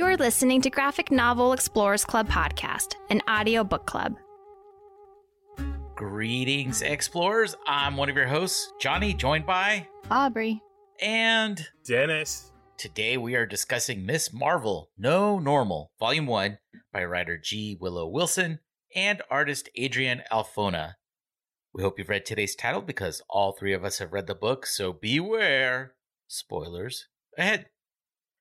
You're listening to Graphic Novel Explorers Club podcast, an audio book club. Greetings, explorers. I'm one of your hosts, Johnny, joined by Aubrey and Dennis. Today we are discussing Miss Marvel No Normal, Volume 1 by writer G. Willow Wilson and artist Adrian Alphona. We hope you've read today's title because all three of us have read the book, so beware. Spoilers ahead.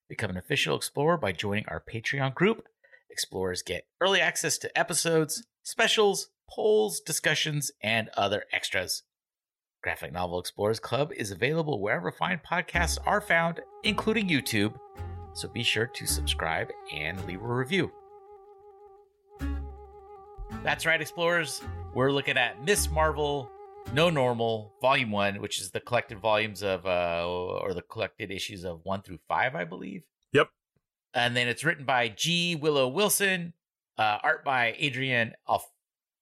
Become an official explorer by joining our Patreon group. Explorers get early access to episodes, specials, polls, discussions, and other extras. Graphic Novel Explorers Club is available wherever fine podcasts are found, including YouTube, so be sure to subscribe and leave a review. That's right, Explorers. We're looking at Miss Marvel No Normal, Volume 1, which is the collected volumes of, uh, or the collected issues of 1 through 5, I believe. Yep. And then it's written by G. Willow Wilson, uh, art by Adrian Alf-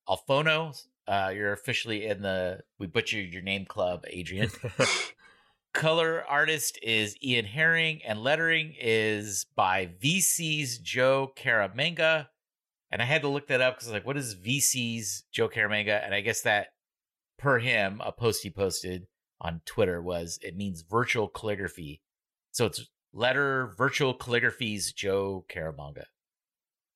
Alfono. Uh, you're officially in the We Butchered Your Name Club, Adrian. Color artist is Ian Herring, and lettering is by VC's Joe Caramagna. And I had to look that up because I was like, what is VC's Joe Caramagna? And I guess that per him, a post he posted on Twitter was it means virtual calligraphy. So it's letter virtual calligraphy's Joe Caramagna.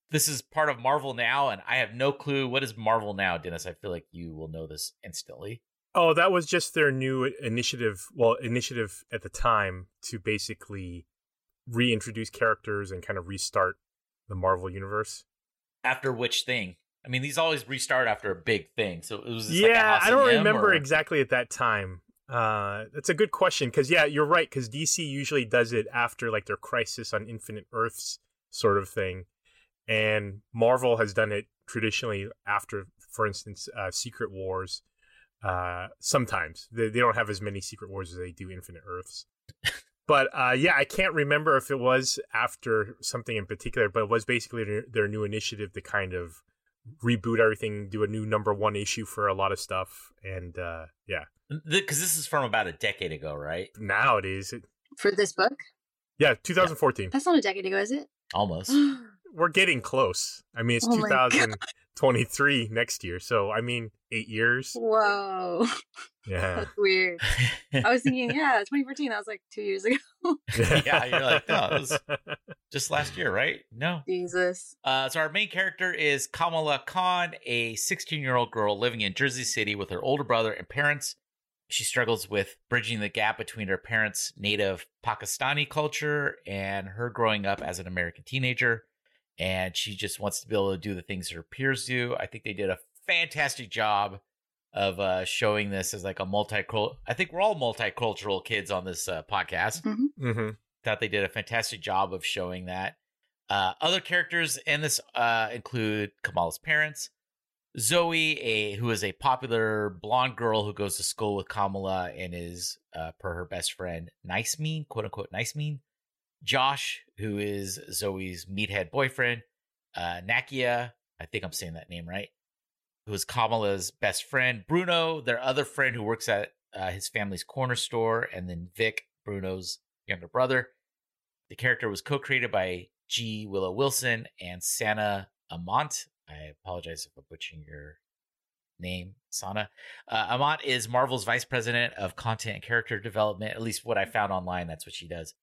This is part of Marvel Now, and I have no clue what is Marvel Now, Dennis. I feel like you will know this instantly. Oh, that was just their new initiative. Well, initiative at the time to basically reintroduce characters and kind of restart the Marvel universe. After which thing? I mean, these always restart after a big thing. So it was. Like yeah, I don't remember or... exactly at that time. Uh, that's a good question because yeah, you're right. Because DC usually does it after like their Crisis on Infinite Earths sort of thing, and Marvel has done it traditionally after, for instance, uh, Secret Wars. Uh, sometimes they, they don't have as many Secret Wars as they do Infinite Earths. but uh, yeah, I can't remember if it was after something in particular, but it was basically their, their new initiative to kind of reboot everything, do a new number one issue for a lot of stuff, and uh, yeah, because this is from about a decade ago, right? Now it is for this book. Yeah, 2014. Yeah. That's not a decade ago, is it? Almost. We're getting close. I mean, it's oh 2023 next year, so I mean, eight years. Whoa. Yeah. That's weird. I was thinking, yeah, 2014. That was like two years ago. yeah, you're like, no, it was just last year, right? No. Jesus. Uh, so our main character is Kamala Khan, a 16 year old girl living in Jersey City with her older brother and parents. She struggles with bridging the gap between her parents' native Pakistani culture and her growing up as an American teenager. And she just wants to be able to do the things her peers do. I think they did a fantastic job of uh, showing this as like a multicultural. I think we're all multicultural kids on this uh, podcast. Mm-hmm. Mm-hmm. Thought they did a fantastic job of showing that. Uh, other characters in this uh, include Kamala's parents, Zoe, a who is a popular blonde girl who goes to school with Kamala and is, uh, per her best friend, nice mean, quote unquote, nice mean. Josh, who is Zoe's meathead boyfriend, uh, Nakia, I think I'm saying that name right, who is Kamala's best friend, Bruno, their other friend who works at uh, his family's corner store, and then Vic, Bruno's younger brother. The character was co created by G. Willow Wilson and Sana Amont. I apologize if I'm butchering your name, Sana. Uh, Amont is Marvel's vice president of content and character development. At least what I found online, that's what she does.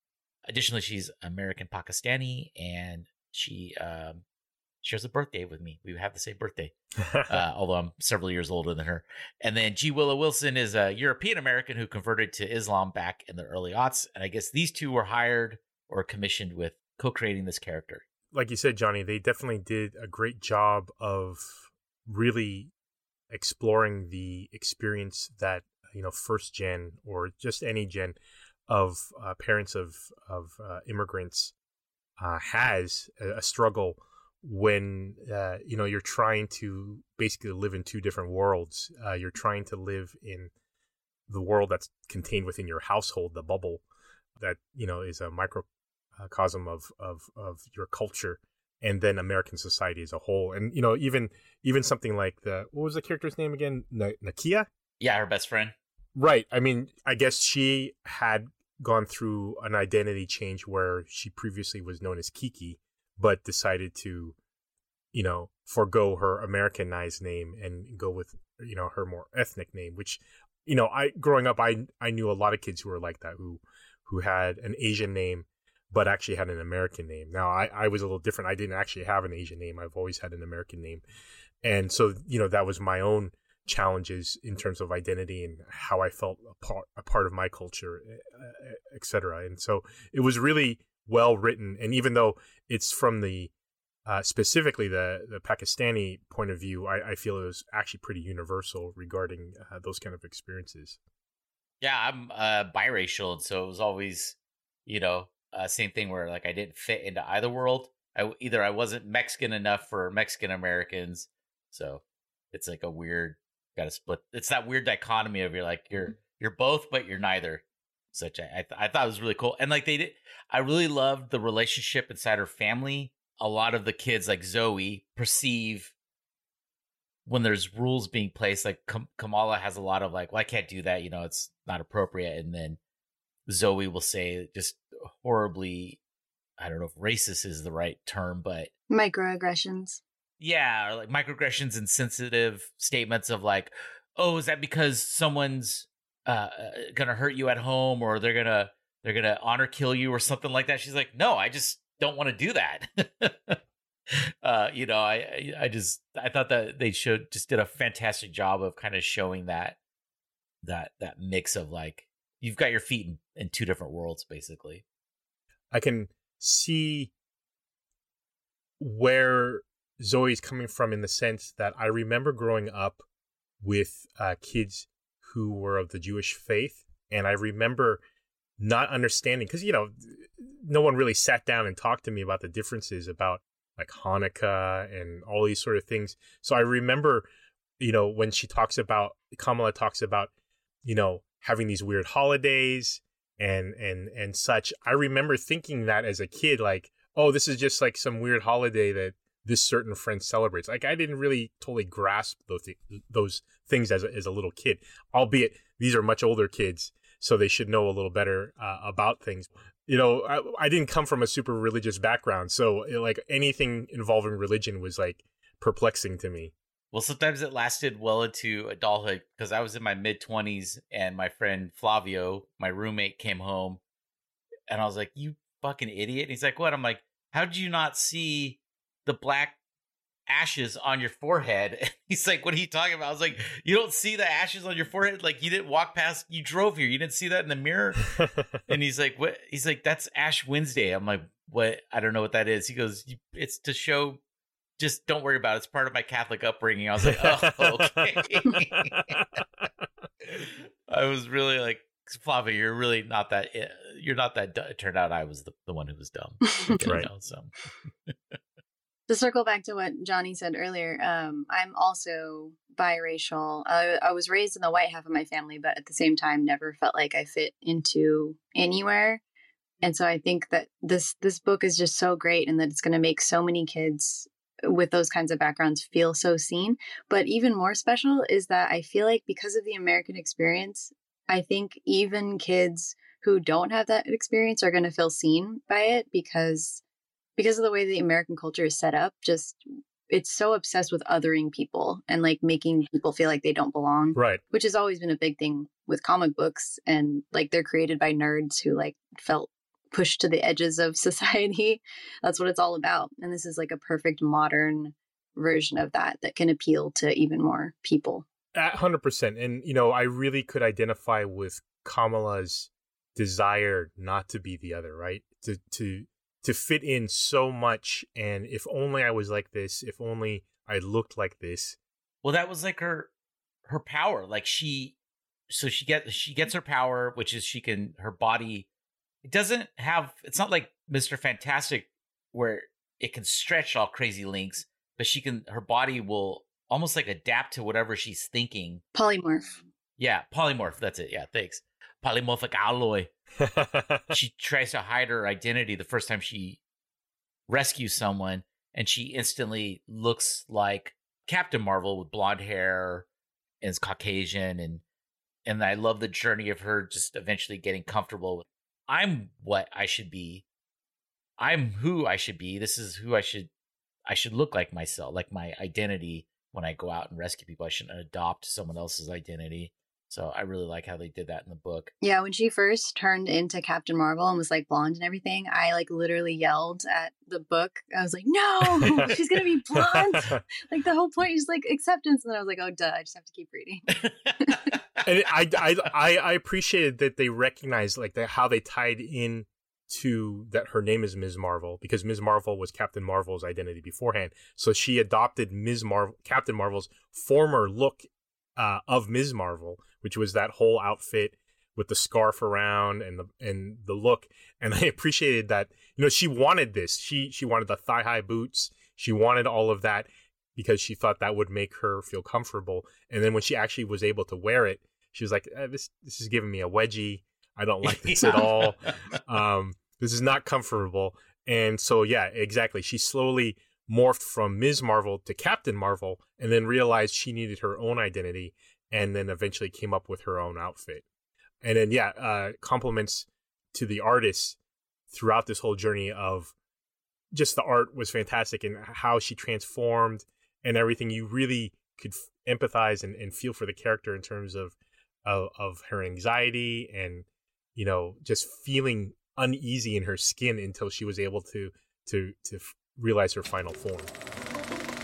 Additionally, she's American Pakistani, and she um, shares a birthday with me. We have the same birthday, uh, although I'm several years older than her. And then G. Willow Wilson is a European American who converted to Islam back in the early aughts. And I guess these two were hired or commissioned with co creating this character. Like you said, Johnny, they definitely did a great job of really exploring the experience that, you know, first gen or just any gen of uh, parents of, of uh, immigrants uh, has a, a struggle when uh, you know you're trying to basically live in two different worlds. Uh, you're trying to live in the world that's contained within your household, the bubble that you know is a microcosm of of of your culture, and then American society as a whole. And you know even even something like the what was the character's name again? N- Nakia. Yeah, her best friend. Right. I mean, I guess she had gone through an identity change where she previously was known as Kiki but decided to, you know, forego her Americanized name and go with you know her more ethnic name. Which, you know, I growing up, I I knew a lot of kids who were like that who who had an Asian name but actually had an American name. Now I I was a little different. I didn't actually have an Asian name. I've always had an American name, and so you know that was my own challenges in terms of identity and how I felt a part a part of my culture, etc. And so it was really well written. And even though it's from the uh, specifically the the Pakistani point of view, I, I feel it was actually pretty universal regarding uh, those kind of experiences. Yeah, I'm uh, biracial, and so it was always, you know, uh, same thing where like I didn't fit into either world. I either I wasn't Mexican enough for Mexican Americans, so it's like a weird got to split. It's that weird dichotomy of you're like you're mm-hmm. you're both, but you're neither. Such I, th- I thought it was really cool, and like they did, I really loved the relationship inside her family. A lot of the kids, like Zoe, perceive when there's rules being placed. Like Kam- Kamala has a lot of like, well, I can't do that. You know, it's not appropriate. And then Zoe will say just horribly, I don't know if racist is the right term, but microaggressions yeah, or like microaggressions and sensitive statements of like, oh, is that because someone's uh, uh, gonna hurt you at home or they're gonna they're gonna honor kill you or something like that? She's like, no, I just don't want to do that. uh, you know, I I just I thought that they showed just did a fantastic job of kind of showing that that that mix of like you've got your feet in, in two different worlds basically. I can see where Zoe's coming from in the sense that I remember growing up with uh, kids who were of the Jewish faith, and I remember not understanding because you know no one really sat down and talked to me about the differences about like Hanukkah and all these sort of things. So I remember, you know, when she talks about Kamala talks about, you know, having these weird holidays and and and such. I remember thinking that as a kid, like, oh, this is just like some weird holiday that this certain friend celebrates. Like I didn't really totally grasp those th- those things as a, as a little kid, albeit these are much older kids, so they should know a little better uh, about things. You know, I, I, didn't come from a super religious background, so like anything involving religion was like perplexing to me. Well, sometimes it lasted well into adulthood because I was in my mid twenties, and my friend Flavio, my roommate, came home, and I was like, "You fucking idiot!" And he's like, "What?" I'm like, "How did you not see?" The black ashes on your forehead. he's like, What are you talking about? I was like, You don't see the ashes on your forehead? Like you didn't walk past you drove here. You didn't see that in the mirror? and he's like, What he's like, That's Ash Wednesday. I'm like, What I don't know what that is. He goes, It's to show just don't worry about it. It's part of my Catholic upbringing. I was like, Oh, okay. I was really like Flavia, you're really not that. Eh, you're not that. It turned out I was the, the one who was dumb. right. Know, so to circle back to what Johnny said earlier, um, I'm also biracial. I, I, was raised in the white half of my family, but at the same time, never felt like I fit into anywhere. And so I think that this this book is just so great, and that it's going to make so many kids with those kinds of backgrounds feel so seen. But even more special is that I feel like because of the American experience, I think even kids who don't have that experience are going to feel seen by it because because of the way the American culture is set up, just it's so obsessed with othering people and like making people feel like they don't belong. Right. Which has always been a big thing with comic books and like they're created by nerds who like felt pushed to the edges of society. That's what it's all about. And this is like a perfect modern version of that that can appeal to even more people. At 100%. And, you know, I really could identify with Kamala's desire not to be the other, right? To, to, to fit in so much and if only I was like this, if only I looked like this. Well, that was like her her power. Like she so she gets she gets her power, which is she can her body it doesn't have it's not like Mr. Fantastic where it can stretch all crazy links, but she can her body will almost like adapt to whatever she's thinking. Polymorph. Yeah, polymorph. That's it. Yeah, thanks. Polymorphic alloy. she tries to hide her identity the first time she rescues someone, and she instantly looks like Captain Marvel with blonde hair and is Caucasian, and and I love the journey of her just eventually getting comfortable with I'm what I should be. I'm who I should be. This is who I should I should look like myself, like my identity when I go out and rescue people. I shouldn't adopt someone else's identity. So I really like how they did that in the book. Yeah, when she first turned into Captain Marvel and was like blonde and everything, I like literally yelled at the book. I was like, "No, she's gonna be blonde!" like the whole point is like acceptance, and then I was like, "Oh, duh! I just have to keep reading." and I, I, I, I appreciated that they recognized like the, how they tied in to that her name is Ms. Marvel because Ms. Marvel was Captain Marvel's identity beforehand. So she adopted Ms. Marvel, Captain Marvel's former look uh, of Ms. Marvel, which was that whole outfit with the scarf around and the and the look. And I appreciated that. You know, she wanted this. She she wanted the thigh high boots. She wanted all of that because she thought that would make her feel comfortable. And then when she actually was able to wear it, she was like, eh, "This this is giving me a wedgie. I don't like this at all. Um, this is not comfortable." And so, yeah, exactly. She slowly morphed from Ms. Marvel to Captain Marvel, and then realized she needed her own identity, and then eventually came up with her own outfit. And then, yeah, uh, compliments to the artists throughout this whole journey of just the art was fantastic and how she transformed and everything. You really could f- empathize and, and feel for the character in terms of, of of her anxiety and you know just feeling uneasy in her skin until she was able to to to realize her final form.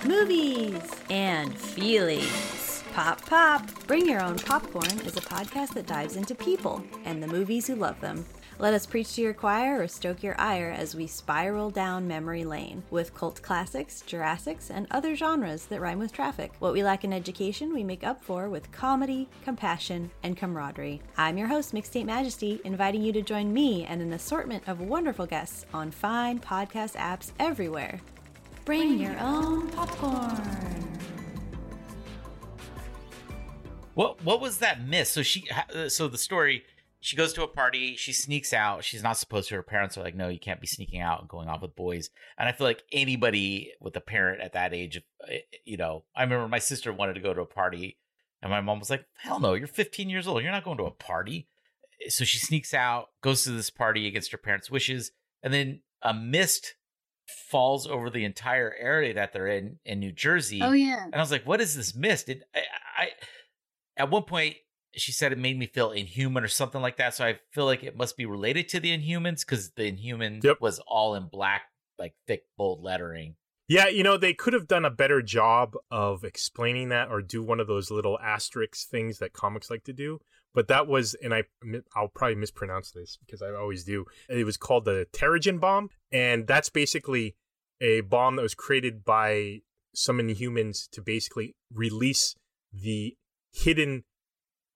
Movies and feelings. Pop Pop. Bring Your Own Popcorn is a podcast that dives into people and the movies who love them. Let us preach to your choir or stoke your ire as we spiral down memory lane with cult classics, Jurassics, and other genres that rhyme with traffic. What we lack in education, we make up for with comedy, compassion, and camaraderie. I'm your host, Mixtape Majesty, inviting you to join me and an assortment of wonderful guests on fine podcast apps everywhere. Bring your own popcorn. What what was that miss? So she uh, so the story she goes to a party, she sneaks out. She's not supposed to. Her parents are like, "No, you can't be sneaking out and going off with boys." And I feel like anybody with a parent at that age, eh, you know, I remember my sister wanted to go to a party, and my mom was like, "Hell no, you're 15 years old. You're not going to a party." So she sneaks out, goes to this party against her parents' wishes, and then a mist falls over the entire area that they're in in New Jersey. oh yeah, And I was like, "What is this mist?" It, I, I at one point she said it made me feel inhuman or something like that. So I feel like it must be related to the Inhumans because the Inhuman Yep. was all in black, like thick, bold lettering. Yeah, you know, they could have done a better job of explaining that or do one of those little asterisk things that comics like to do. But that was, and I, I'll probably mispronounce this because I always do. It was called the Terrigen bomb. And that's basically a bomb that was created by some Inhumans to basically release the hidden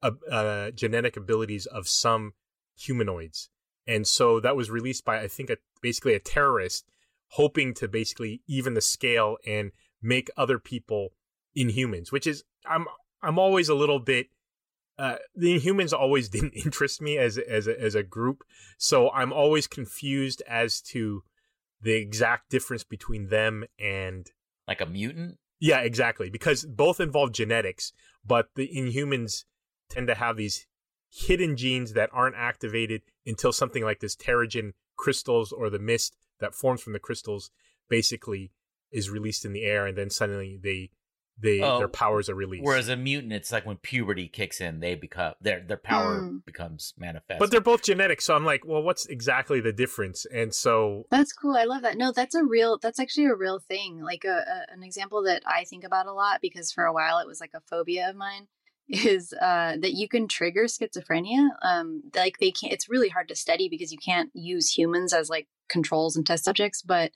uh, uh, genetic abilities of some humanoids. And so that was released by, I think, a, basically a terrorist hoping to basically even the scale and make other people inhumans, which is I'm I'm always a little bit uh, the Inhumans always didn't interest me as as a, as a group, so I'm always confused as to the exact difference between them and Like a mutant? yeah, exactly, because both involve genetics, but the Inhumans tend to have these hidden genes that aren't activated until something like this Terrigen crystals or the mist that forms from the crystals basically is released in the air, and then suddenly they they Oh, their powers are released. Whereas a mutant, it's like when puberty kicks in, they become their their power Mm. becomes manifest. but they're both genetic, so I'm like, well, what's exactly the difference? And so That's cool. I love that. No, that's a real. That's actually a real thing. Like a, a an example that I think about a lot because for a while it was like a phobia of mine. Is uh, that you can trigger schizophrenia? Um, like they can't. It's really hard to study because you can't use humans as like controls and test subjects. But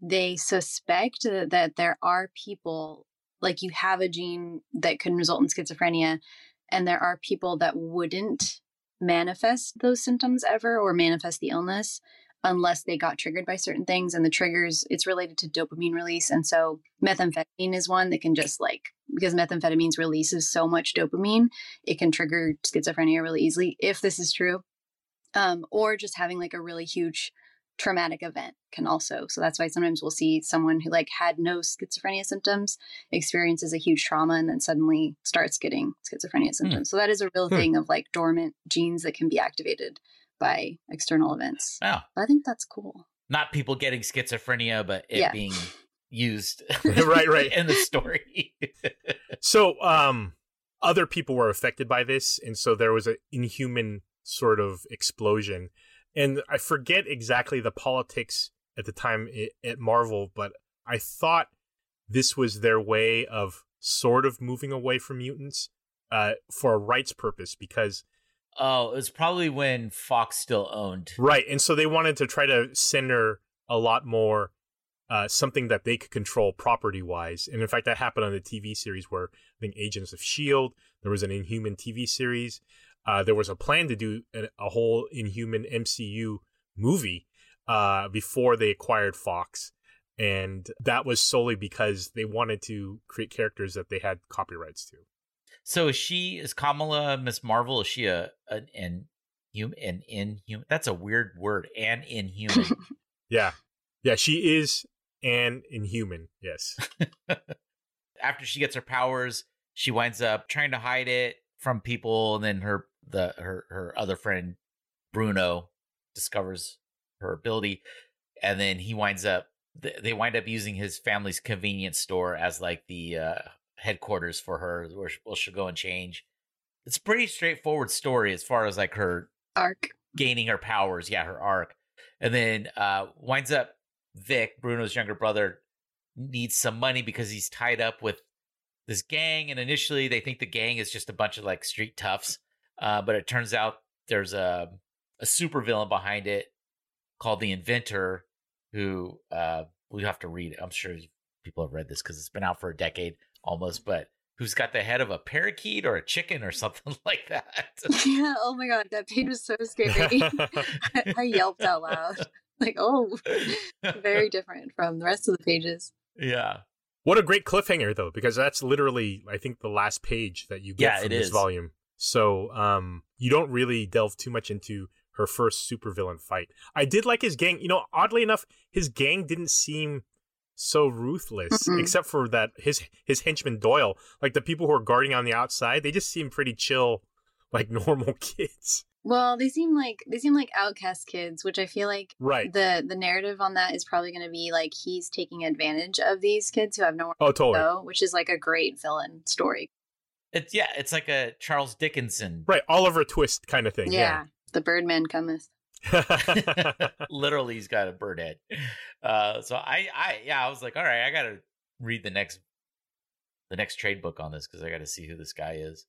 they suspect that, that there are people like you have a gene that can result in schizophrenia, and there are people that wouldn't manifest those symptoms ever or manifest the illness unless they got triggered by certain things and the triggers it's related to dopamine release and so methamphetamine is one that can just like because methamphetamine releases so much dopamine it can trigger schizophrenia really easily if this is true. Um, or just having like a really huge traumatic event can also so that's why sometimes we'll see someone who like had no schizophrenia symptoms experiences a huge trauma and then suddenly starts getting schizophrenia symptoms. So that is a real Hmm. thing of like dormant genes that can be activated by external events wow. I think that's cool. not people getting schizophrenia, but it Yeah. being used Right, right. in the story. So, um, other people were affected by this, and so there was an inhuman sort of explosion. And I forget exactly the politics at the time at Marvel, but I thought this was their way of sort of moving away from mutants uh, for a rights purpose because oh, it was probably when Fox still owned. Right. And so they wanted to try to center a lot more uh, something that they could control property wise. And in fact, that happened on the TV series where I think Agents of S.H.I.E.L.D., there was an Inhuman TV series. Uh, there was a plan to do a, a whole Inhuman MCU movie uh, before they acquired Fox. And that was solely because they wanted to create characters that they had copyrights to. So is she is Kamala Miss Marvel? Is she a an an human an inhuman? That's a weird word. An inhuman. Yeah. Yeah, she is an Inhuman. Yes. After she gets her powers, she winds up trying to hide it from people, and then her the her her other friend Bruno discovers her ability, and then he winds up they wind up using his family's convenience store as like the uh, headquarters for her, where she'll go and change. It's a pretty straightforward story as far as like her Arc. gaining her powers. Yeah, her arc, and then uh winds up Vic, Bruno's younger brother, needs some money because he's tied up with this gang. And initially, they think the gang is just a bunch of like street toughs, uh, but it turns out there's a a supervillain behind it called the Inventor, who uh we have to read. I'm sure people have read this because it's been out for a decade almost, but. Who's got the head of a parakeet or a chicken or something like that? Yeah. Oh my god, that page was so scary. I, I yelped out loud. Like, oh, very different from the rest of the pages. yeah. What a great cliffhanger, though, because that's literally, I think, the last page that you get Yeah, from it this is. volume. So, um, you don't really delve too much into her first supervillain fight. I did like his gang. You know, oddly enough, his gang didn't seem so ruthless, Mm-mm. except for that his his henchman Doyle, like the people who are guarding on the outside, they just seem pretty chill, like normal kids. Well, they seem like they seem like outcast kids, which I feel like Right. the the narrative on that is probably going to be like he's taking advantage of these kids who have nowhere Oh, to totally. go, which is like a great villain story. It's yeah, it's like a Charles Dickinson. Right. Oliver Twist kind of thing. Yeah, the Birdman cometh. Yeah. Literally, he's got a bird head. Uh, so I, I, yeah, I was like, all right, I gotta read the next, the next trade book on this because I got to see who this guy is.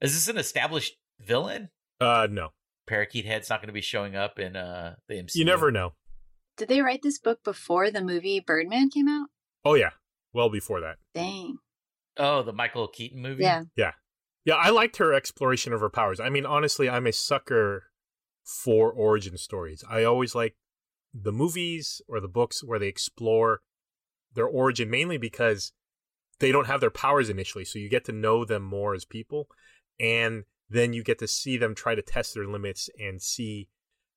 Is this an established villain? uh, no. Parakeet Head's not going to be showing up in uh the MCU. You never know. Did they write this book before the movie Birdman came out? Oh, yeah. Well before that. Dang. Oh, the Michael Keaton movie. Yeah. Yeah. Yeah, I liked her exploration of her powers. I mean, honestly, I'm a sucker for origin stories. I always like the movies or the books where they explore their origin mainly because they don't have their powers initially, so you get to know them more as people and then you get to see them try to test their limits and see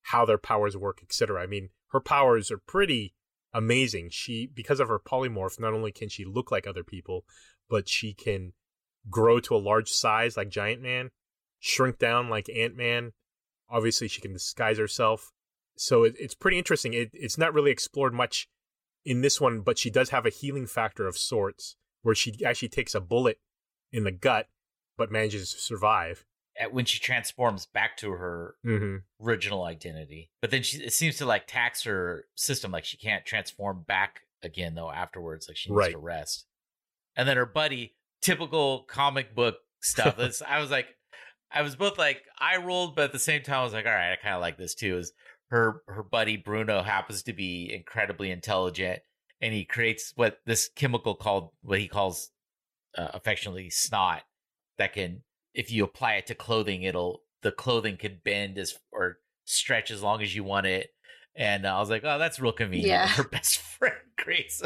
how their powers work, etc. I mean, her powers are pretty amazing. She because of her polymorph, not only can she look like other people, but she can grow to a large size like Giant Man, shrink down like Ant Man. Obviously, she can disguise herself. So it, it's pretty interesting. It, it's not really explored much in this one, but she does have a healing factor of sorts where she actually takes a bullet in the gut but manages to survive. At- When she transforms back to her Mm-hmm. original identity, but then she it seems to like tax her system. Like she can't transform back again though afterwards. Like she needs Right. to rest. And then her buddy, typical comic book stuff. I was like, I was both like I rolled, but at the same time I was like, all right, I kind of like this too. Is her her buddy Bruno happens to be incredibly intelligent, and he creates what this chemical called what he calls uh, affectionately snot that can if you apply it to clothing it'll the clothing could bend as or stretch as long as you want it and i was like oh that's real convenient Yeah. her best friend creates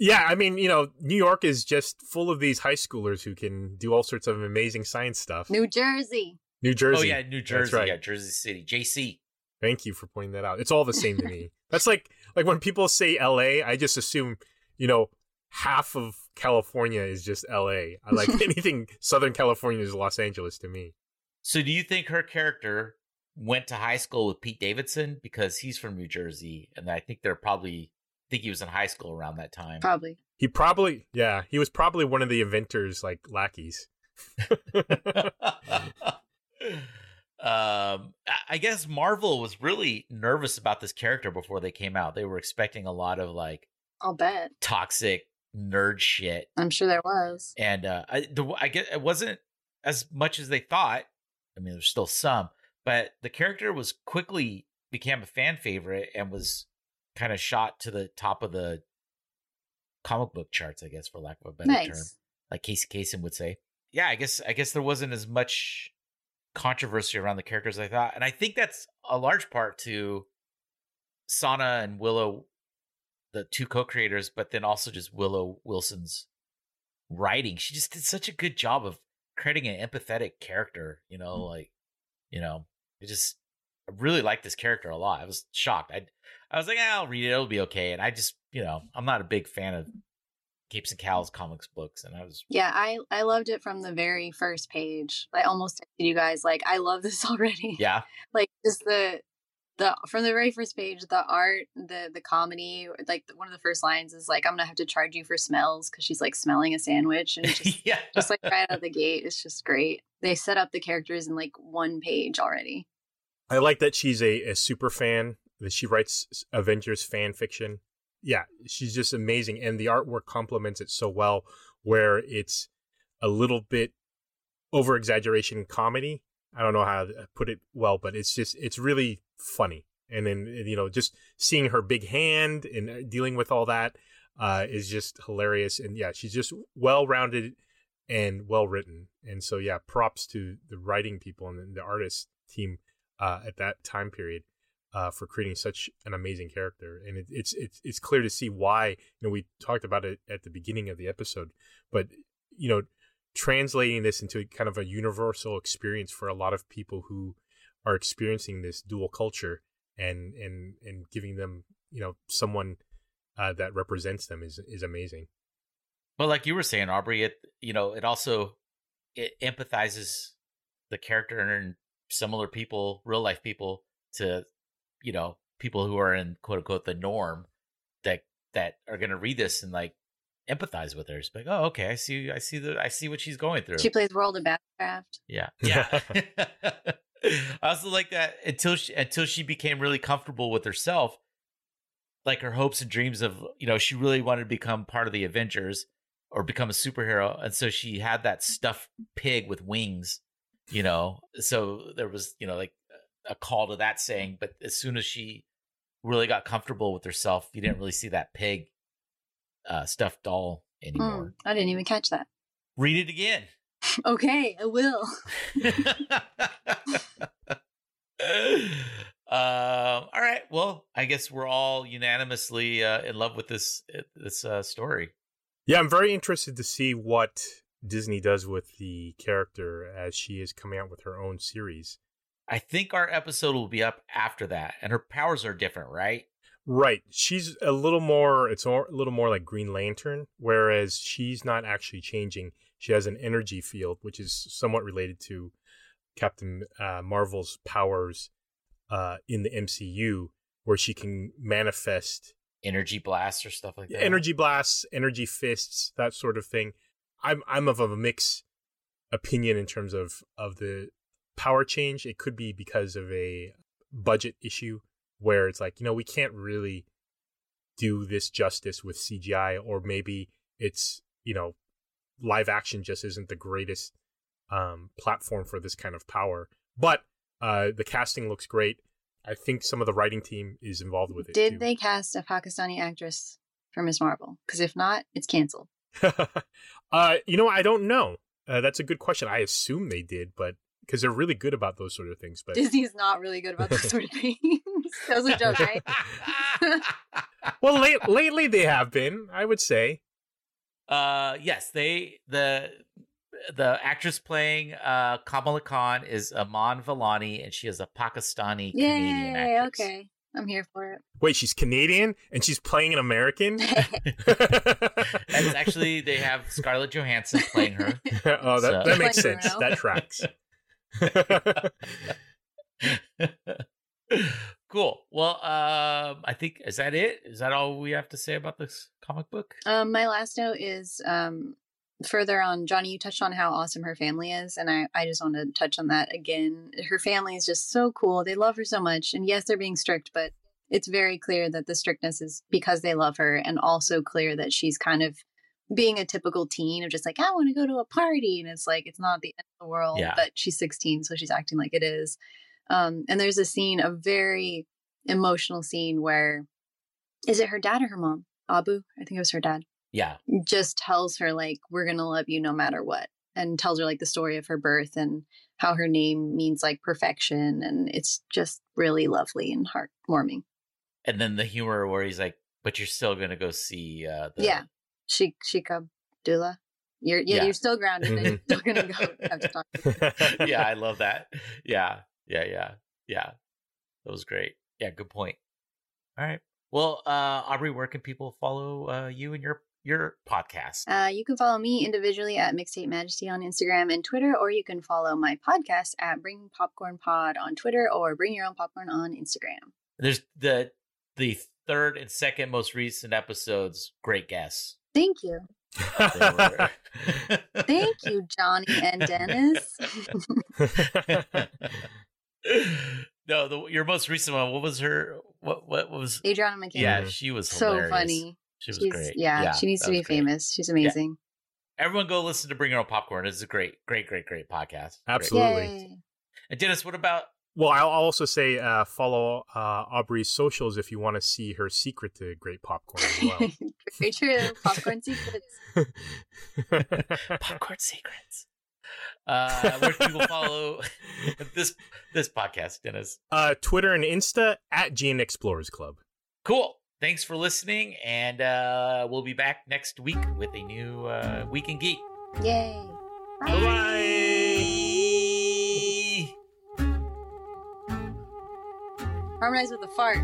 Yeah, I mean, you know, New York is just full of these high schoolers who can do all sorts of amazing science stuff. New Jersey. New Jersey. oh yeah new jersey right. yeah jersey city jc Thank you for pointing that out. It's all the same to me. That's like like when people say LA, I just assume, you know, half of California is just LA. I like anything Southern California is Los Angeles to me. so do you think her character went to high school with Pete Davidson because he's from New Jersey, and I think they're probably I think he was in high school around that time. Probably. He probably, yeah, he was probably one of the inventors, like lackeys. um, I guess Marvel was really nervous about this character before they came out. They were expecting a lot of like I'll bet. toxic nerd shit, I'm sure there was. and uh, I, the, I get it wasn't as much as they thought. I mean, there's still some, but the character was quickly became a fan favorite and was kind of shot to the top of the comic book charts, I guess, for lack of a better term, like Casey Kasem would say. Yeah, I guess I guess there wasn't as much controversy around the characters as I thought, and I think that's a large part to Sana and Willow, the two co-creators, but then also just Willow Wilson's writing. She just did such a good job of creating an empathetic character. You know, mm. like you know, it just I really liked this character a lot. I was shocked. I I was like, ah, I'll read it. It'll be okay. And I just, you know, I'm not a big fan of Capes and Cowls comics books, and I was Yeah, I I loved it from the very first page. I almost texted you guys like I love this already. yeah, like just the the from the very first page, the art, the the comedy. Like one of the first lines is like, "I'm gonna have to charge you for smells" because she's like smelling a sandwich and just yeah, just like right out of the gate, it's just great. They set up the characters in like one page already. I like that she's a, a super fan, that she writes Avengers fan fiction. Yeah, she's just amazing. And the artwork complements it so well, where it's a little bit over exaggeration comedy. I don't know how to put it well, but it's just, it's really funny. And then, you know, just seeing her big hand and uh, dealing with all that uh, is just hilarious. And yeah, she's just well rounded and well written. And so, yeah, props to the writing people and the artist team uh, at that time period uh, for creating such an amazing character. And it, it's it's it's clear to see why. You know, we talked about it at the beginning of the episode, but you know, translating this into kind of a universal experience for a lot of people who are experiencing this dual culture and and and giving them you know someone uh, that represents them is is amazing. But like you were saying, Aubrey, it you know it also it empathizes the character and similar people, real life people, to you know people who are in quote unquote the norm that that are going to read this and like empathize with her. It's like, oh, okay, I see, I see the, I see what she's going through. She plays World of Battlecraft. Yeah, yeah. I also like that until she until she became really comfortable with herself, like her hopes and dreams of you know she really wanted to become part of the Avengers or become a superhero, and so she had that stuffed pig with wings, you know. So there was you know like a call to that saying, but as soon as she really got comfortable with herself, you didn't really see that pig uh, stuffed doll Hmm, anymore. I didn't even catch that. Read it again. Okay, I will. um, all right. Well, I guess we're all unanimously uh, in love with this this uh, story. Yeah, I'm very interested to see what Disney does with the character as she is coming out with her own series. I think our episode will be up after that, and her powers are different, right? Right. She's a little more it's a little more like Green Lantern whereas she's not actually changing. She has an energy field which is somewhat related to Captain uh, Marvel's powers uh, in the MCU where she can manifest Energy blasts or stuff like that. energy blasts, energy fists, that sort of thing. I'm I'm of a mix opinion in terms of of the power change. It could be because of a budget issue where it's like, you know, we can't really do this justice with CGI or maybe it's, you know, live action just isn't the greatest um platform for this kind of power. But uh the casting looks great. I think some of the writing team is involved with it Did too. they cast a Pakistani actress for Miss Marvel? Because if not, it's canceled. uh, you know, I don't know. Uh, that's a good question. I assume they did, but because they're really good about those sort of things. But Disney's not really good about those sort of things. that was a joke, right? well, late, lately they have been. I would say. uh, yes, they the the actress playing uh Kamala Khan is Iman Vellani, and she is a Pakistani Canadian Yay! actress. Okay, I'm here for it. Wait, she's Canadian and she's playing an American. That's actually they have Scarlett Johansson playing her. oh, that, So- that makes sense. That tracks. cool. Well, um, I think is that it? Is that all we have to say about this comic book? Um, my last note is um, further on. Johnny, you touched on how awesome her family is, and I, I just want to touch on that again. Her family is just so cool. They love her so much, and yes, they're being strict, but it's very clear that the strictness is because they love her, and also clear that she's kind of being a typical teen of just like I want to go to a party, and it's like it's not the end of the world, Yeah. but she's 16, so she's acting like it is. Um, and there's a scene, a very emotional scene where is it her dad or her mom? Abu, I think it was her dad Yeah. just tells her like we're gonna love you no matter what and tells her like the story of her birth and how her name means like perfection and it's just really lovely and heartwarming And then the humor where he's like, "But you're still gonna go see." Uh, the... yeah Sheik Sheik Abdullah you're yeah, Yeah. you're still grounded and you're still gonna go have to talk to yeah, I love that. Yeah, yeah, yeah, yeah. That was great. Yeah, good point. All right. Well, uh, Aubrey, where can people follow uh, you and your your podcast? uh, you can follow me individually at Mixtape Majesty on Instagram and Twitter, or you can follow my podcast at Bring Popcorn Pod on Twitter or Bring Your Own Popcorn on Instagram. There's the the third and second most recent episodes. Great guess. Thank you. Thank you, Johnny and Dennis. no, the, your most recent one. What was her? What what was? Adriana McKay. Yeah, she was so hilarious. funny. She was She's, great. Yeah, she needs to be great. famous. She's amazing. Everyone go listen to Bring Your Own Popcorn. It's a great, great, great, great podcast. Absolutely. Yay. And Dennis, what about? Well, I'll I'll also say uh, follow uh, Aubrey's socials if you want to see her secret to great popcorn as well. Very true. Popcorn secrets. Popcorn Secrets. Uh, where can people follow this this podcast, Dennis? uh, Twitter and Insta at Gene Explorers Club. Cool. Thanks for listening, and uh, we'll be back next week with a new uh, Week in Geek. Yay. Bye. Bye. Harmonize with a fart.